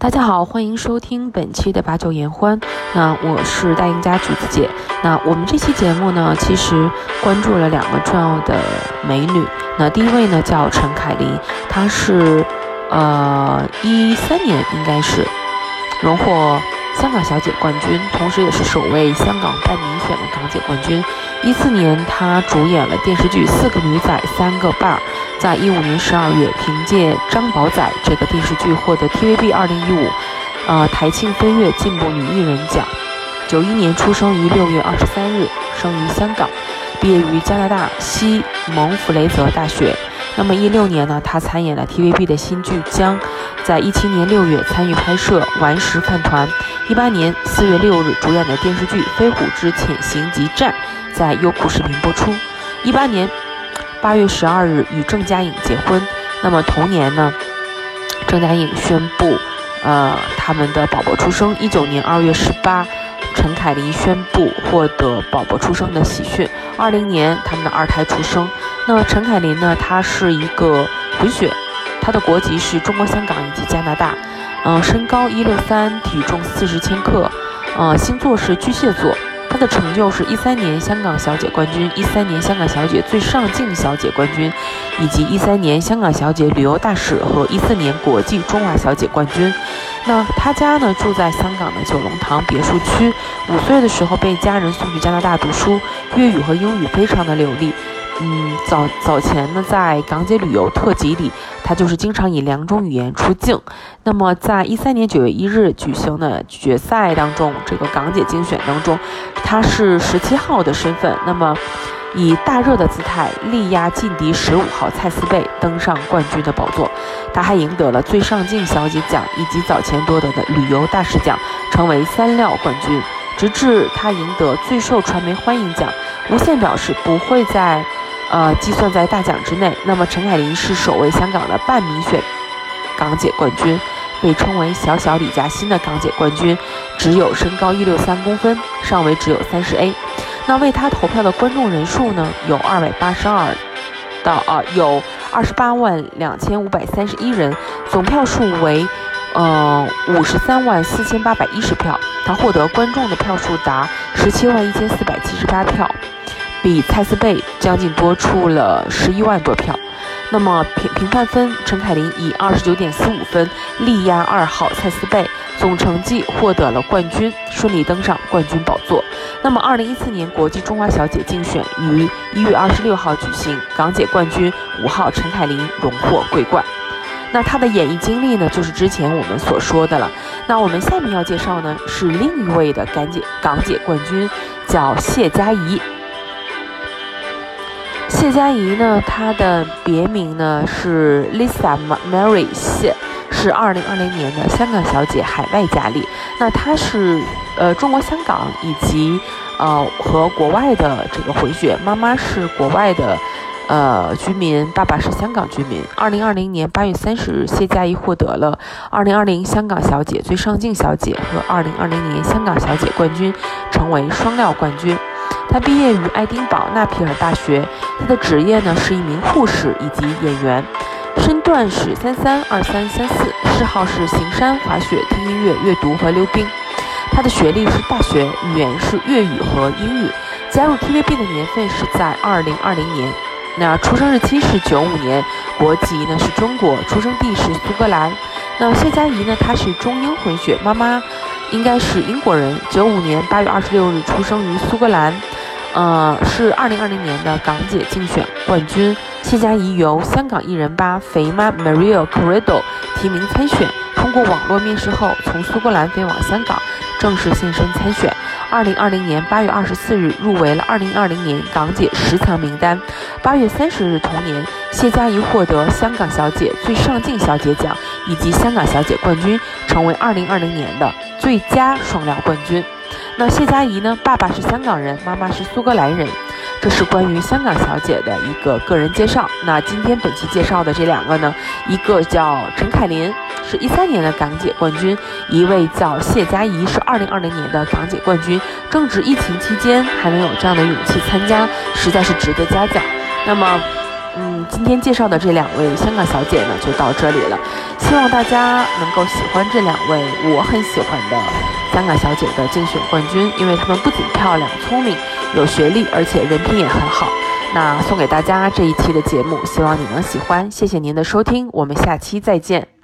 大家好，欢迎收听本期的把酒言欢。那我是大赢家橘子姐。那我们这期节目呢，其实关注了两个重要的美女。那第一位呢叫陈凯琳，她是呃一三年应该是荣获香港小姐冠军，同时也是首位香港半民选的港姐冠军。一四年她主演了电视剧《四个女仔三个伴儿》。在一五年十二月，凭借《张宝仔》这个电视剧获得 TVB 二零一五，呃台庆飞跃进步女艺人奖。九一年出生于六月二十三日，生于香港，毕业于加拿大西蒙弗雷泽大学。那么一六年呢，她参演了 TVB 的新剧《将》，在一七年六月参与拍摄《顽石饭团》。一八年四月六日主演的电视剧《飞虎之潜行及战》在优酷视频播出。一八年。八月十二日与郑嘉颖结婚，那么同年呢，郑嘉颖宣布，呃，他们的宝宝出生。一九年二月十八，陈凯琳宣布获得宝宝出生的喜讯。二零年，他们的二胎出生。那么陈凯琳呢，她是一个混血，她的国籍是中国香港以及加拿大。嗯，身高一六三，体重四十千克，呃，星座是巨蟹座。的成就是一三年香港小姐冠军，一三年香港小姐最上镜小姐冠军，以及一三年香港小姐旅游大使和一四年国际中华小姐冠军。那她家呢住在香港的九龙塘别墅区。五岁的时候被家人送去加拿大读书，粤语和英语非常的流利。嗯，早早前呢，在港姐旅游特辑里，她就是经常以两种语言出镜。那么，在一三年九月一日举行的决赛当中，这个港姐精选当中，她是十七号的身份，那么以大热的姿态力压劲敌十五号蔡思贝，登上冠军的宝座。她还赢得了最上镜小姐奖以及早前夺得的旅游大使奖，成为三料冠军。直至她赢得最受传媒欢迎奖，无线表示不会在。呃，计算在大奖之内。那么陈凯琳是首位香港的半民选港姐冠军，被称为“小小李嘉欣”的港姐冠军，只有身高一六三公分，上围只有三十 A。那为她投票的观众人数呢，有二百八十二到啊，有二十八万两千五百三十一人，总票数为呃五十三万四千八百一十票。她获得观众的票数达十七万一千四百七十八票。比蔡思贝将近多出了十一万多票。那么评评判分，陈凯琳以二十九点四五分力压二号蔡思贝，总成绩获得了冠军，顺利登上冠军宝座。那么二零一四年国际中华小姐竞选于一月二十六号举行，港姐冠军五号陈凯琳荣获桂冠。那她的演艺经历呢，就是之前我们所说的了。那我们下面要介绍呢，是另一位的港姐港姐冠军，叫谢佳怡。谢佳怡呢，她的别名呢是 Lisa Mary 谢，是二零二零年的香港小姐海外佳丽。那她是呃中国香港以及呃和国外的这个混血，妈妈是国外的呃居民，爸爸是香港居民。二零二零年八月三十日，谢佳怡获得了二零二零香港小姐最上镜小姐和二零二零年香港小姐冠军，成为双料冠军。他毕业于爱丁堡纳皮尔大学，他的职业呢是一名护士以及演员，身段是三三二三三四，嗜好是行山、滑雪、听音乐、阅读和溜冰。他的学历是大学，语言是粤语和英语。加入 TVB 的年份是在二零二零年，那出生日期是九五年，国籍呢是中国，出生地是苏格兰。那谢佳怡呢，她是中英混血，妈妈应该是英国人，九五年八月二十六日出生于苏格兰。呃，是二零二零年的港姐竞选冠军谢佳怡，由香港艺人吧肥妈 Maria Corrido 提名参选。通过网络面试后，从苏格兰飞往香港，正式现身参选。二零二零年八月二十四日入围了二零二零年港姐十强名单。八月三十日同年，谢佳怡获得香港小姐最上镜小姐奖以及香港小姐冠军，成为二零二零年的最佳双料冠军。那谢佳怡呢？爸爸是香港人，妈妈是苏格兰人。这是关于香港小姐的一个个人介绍。那今天本期介绍的这两个呢，一个叫陈凯琳，是一三年的港姐冠军；一位叫谢佳怡，是二零二零年的港姐冠军。正值疫情期间还能有这样的勇气参加，实在是值得嘉奖。那么，嗯，今天介绍的这两位香港小姐呢，就到这里了。希望大家能够喜欢这两位我很喜欢的香港小姐的竞选冠军，因为她们不仅漂亮、聪明、有学历，而且人品也很好。那送给大家这一期的节目，希望你能喜欢。谢谢您的收听，我们下期再见。